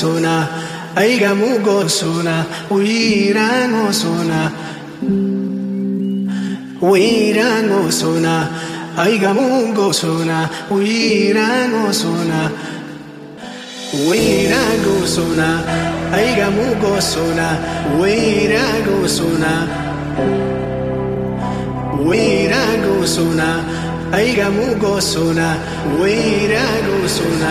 suuna ayi no sona, suuna no sona, wiiraanoo suuna sona. gamoo no sona, wiiraanoo suuna sona, suuna ayi sona. goo suuna sona, suuna wiiraanoo sona, ayi gamoo sona. suuna wiiraanoo sona.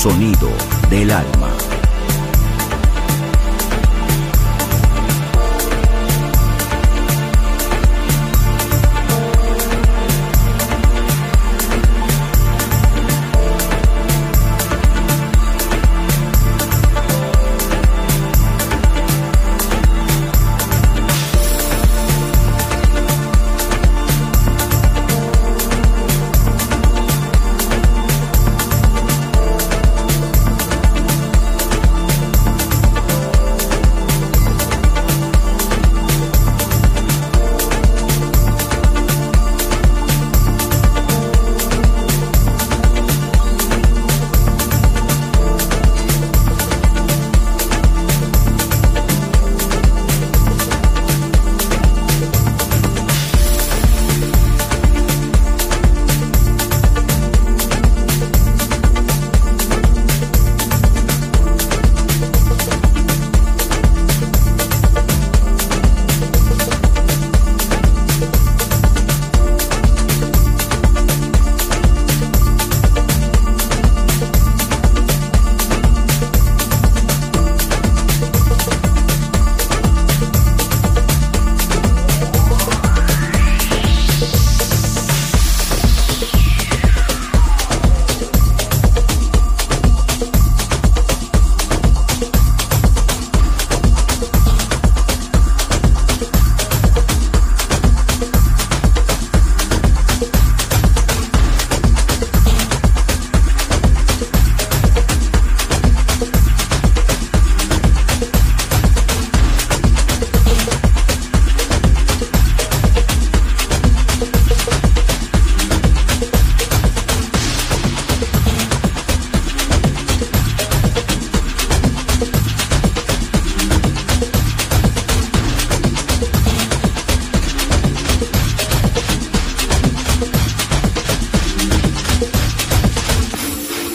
sonido del alma.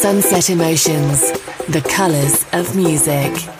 Sunset Emotions, the colors of music.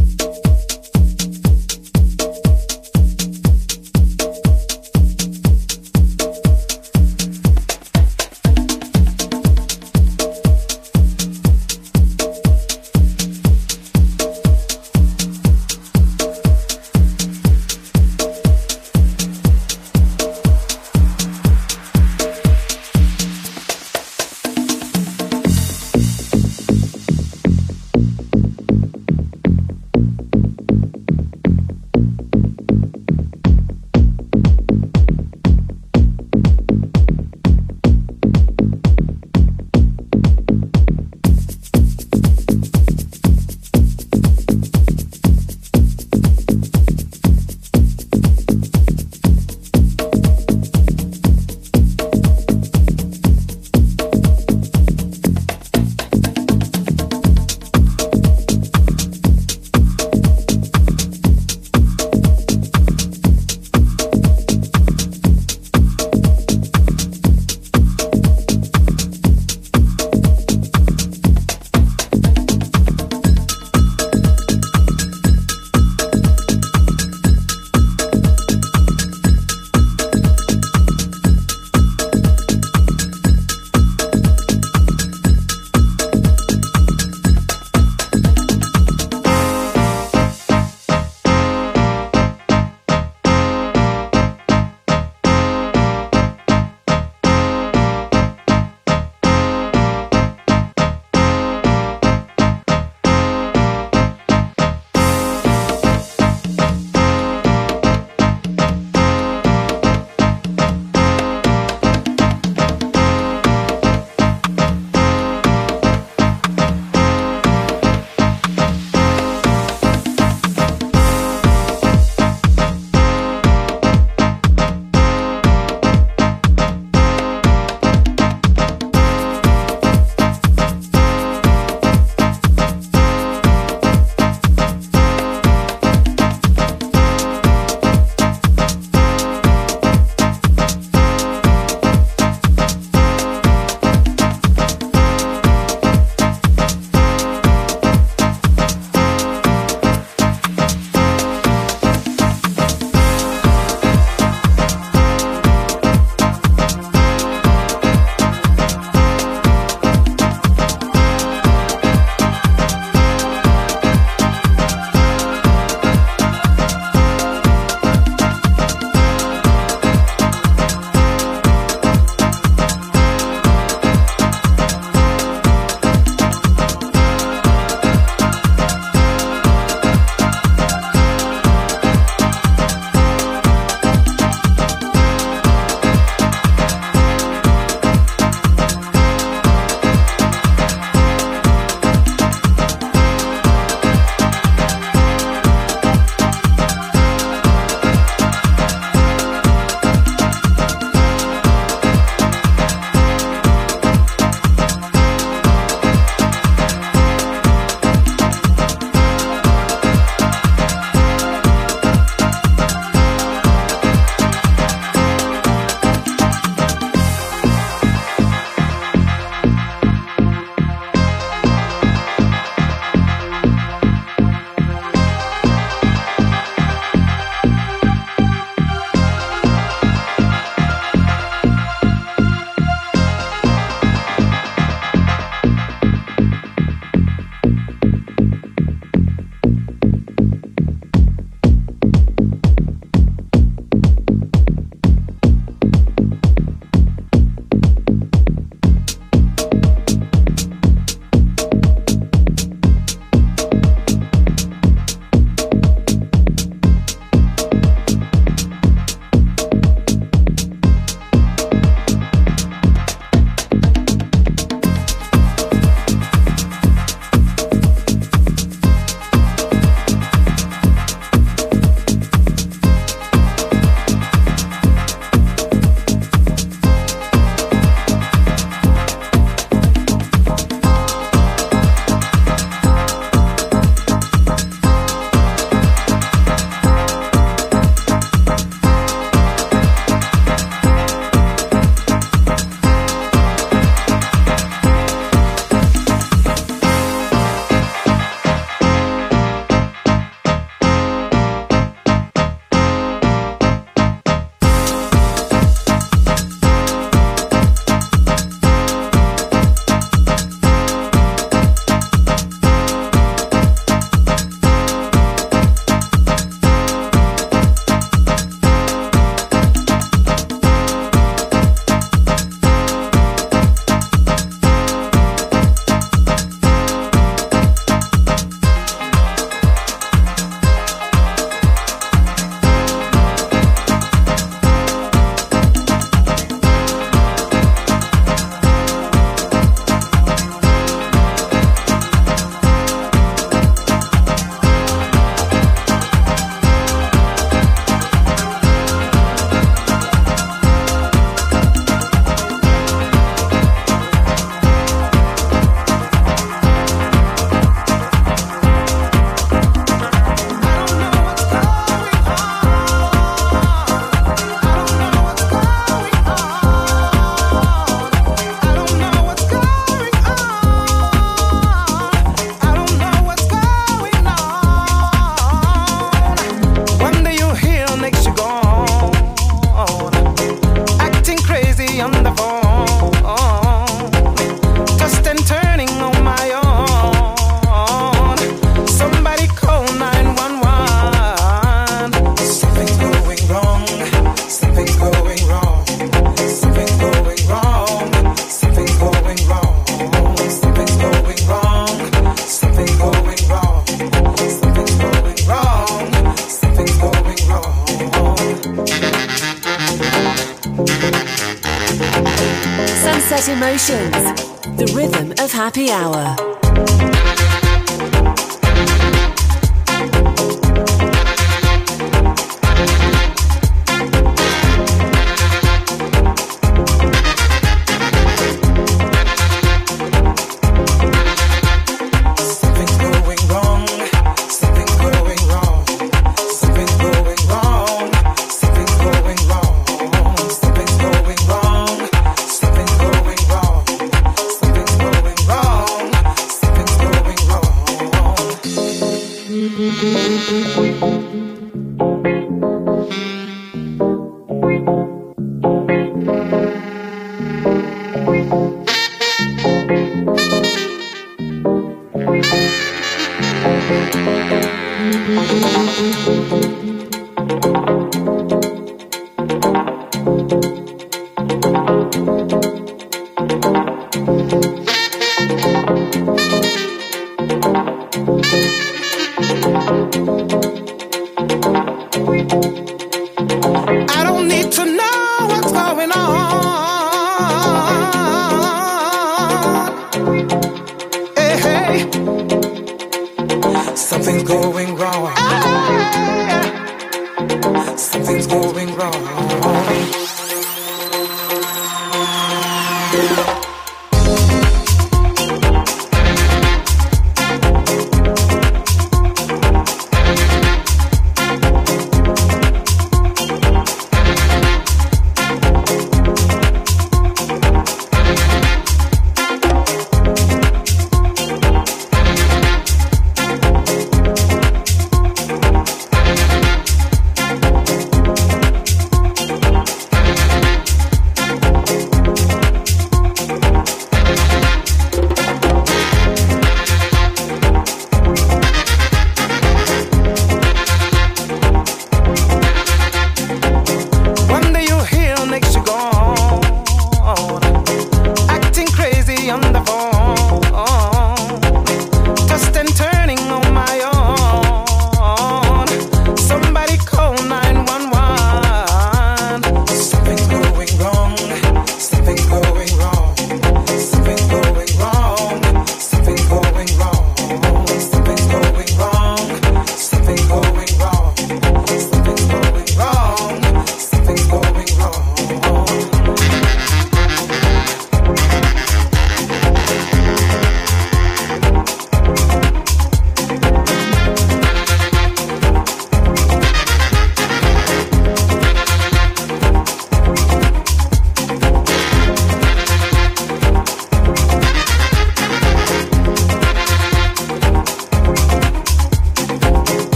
on the phone.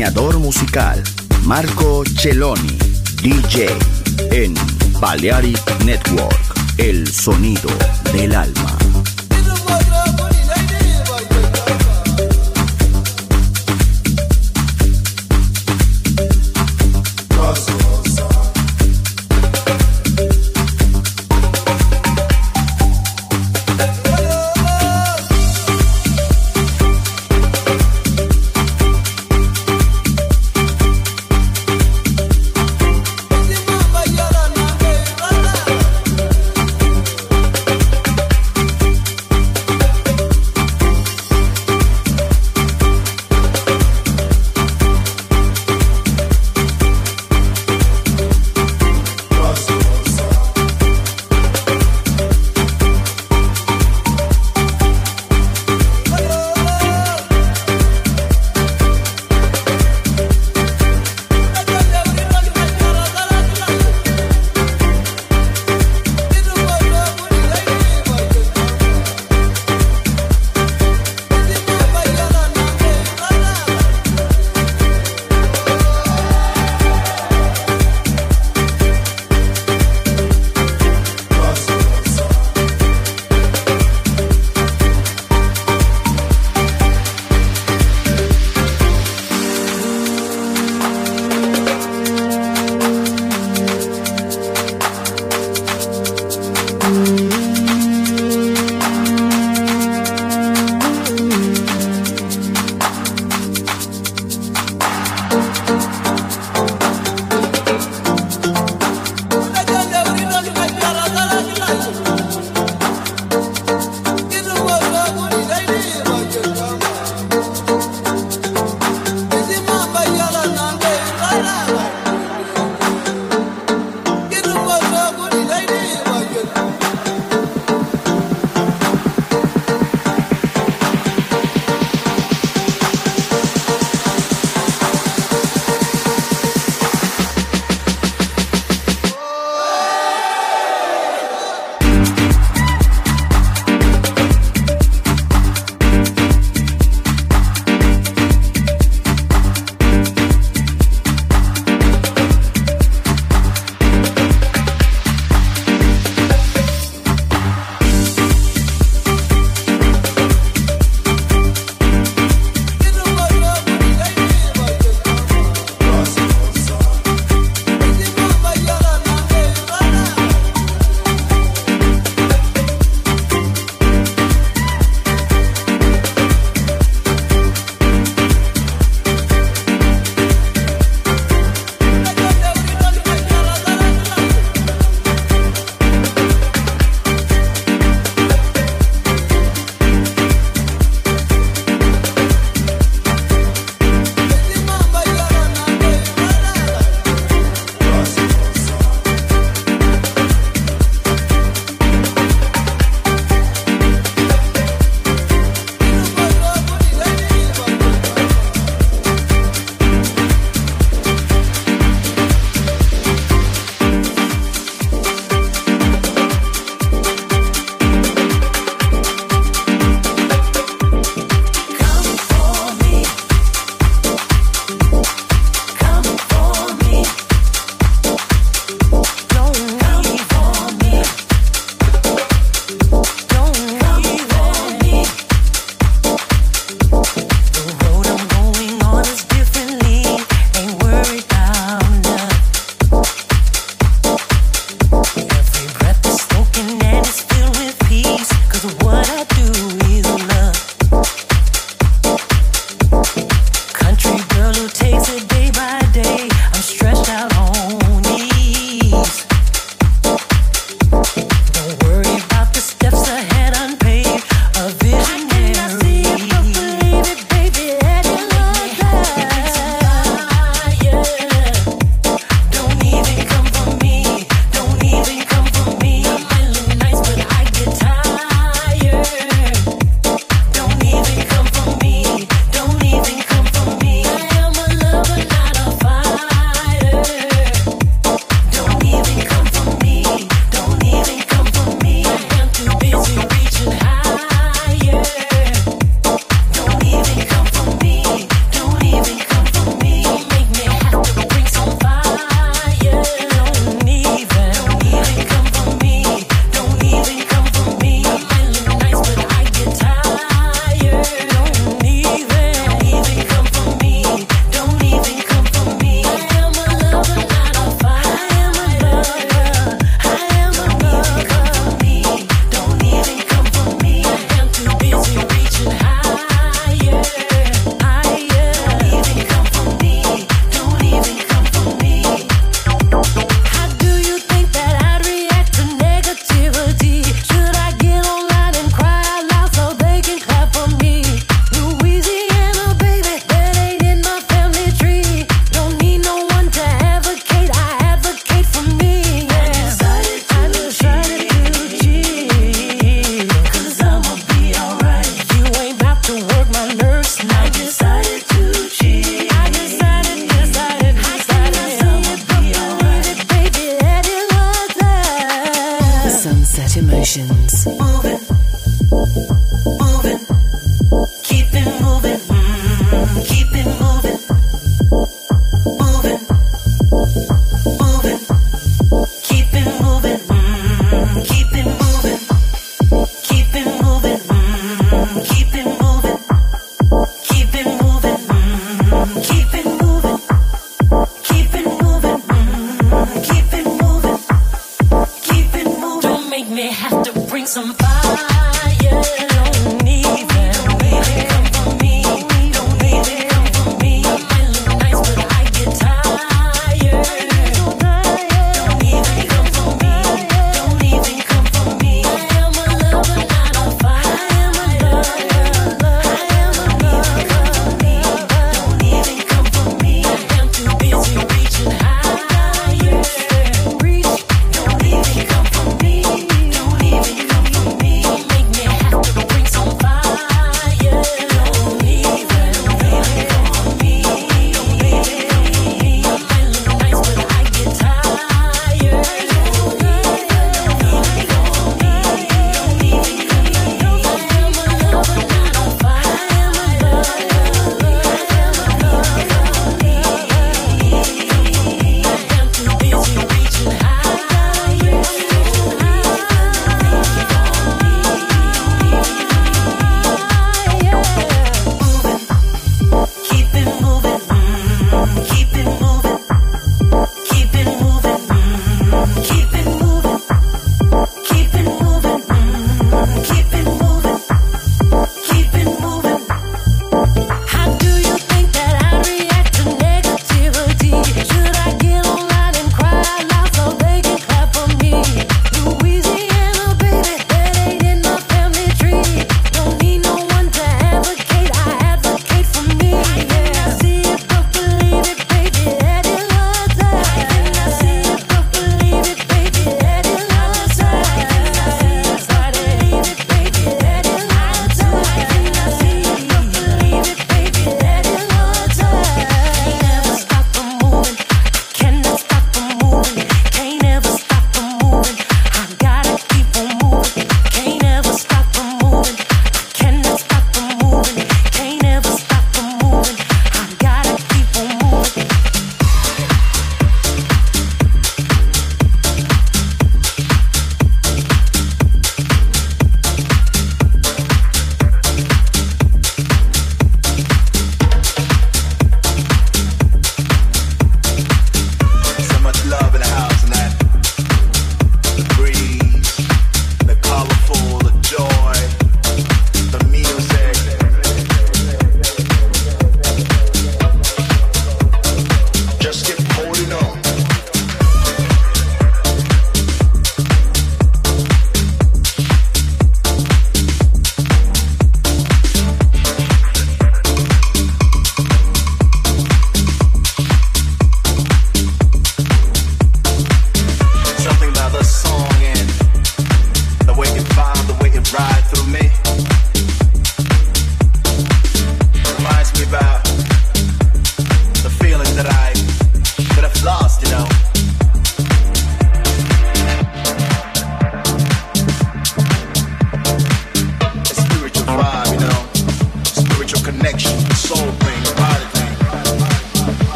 diseñador musical Marco Celloni, DJ en Balearic Network, el sonido del alma.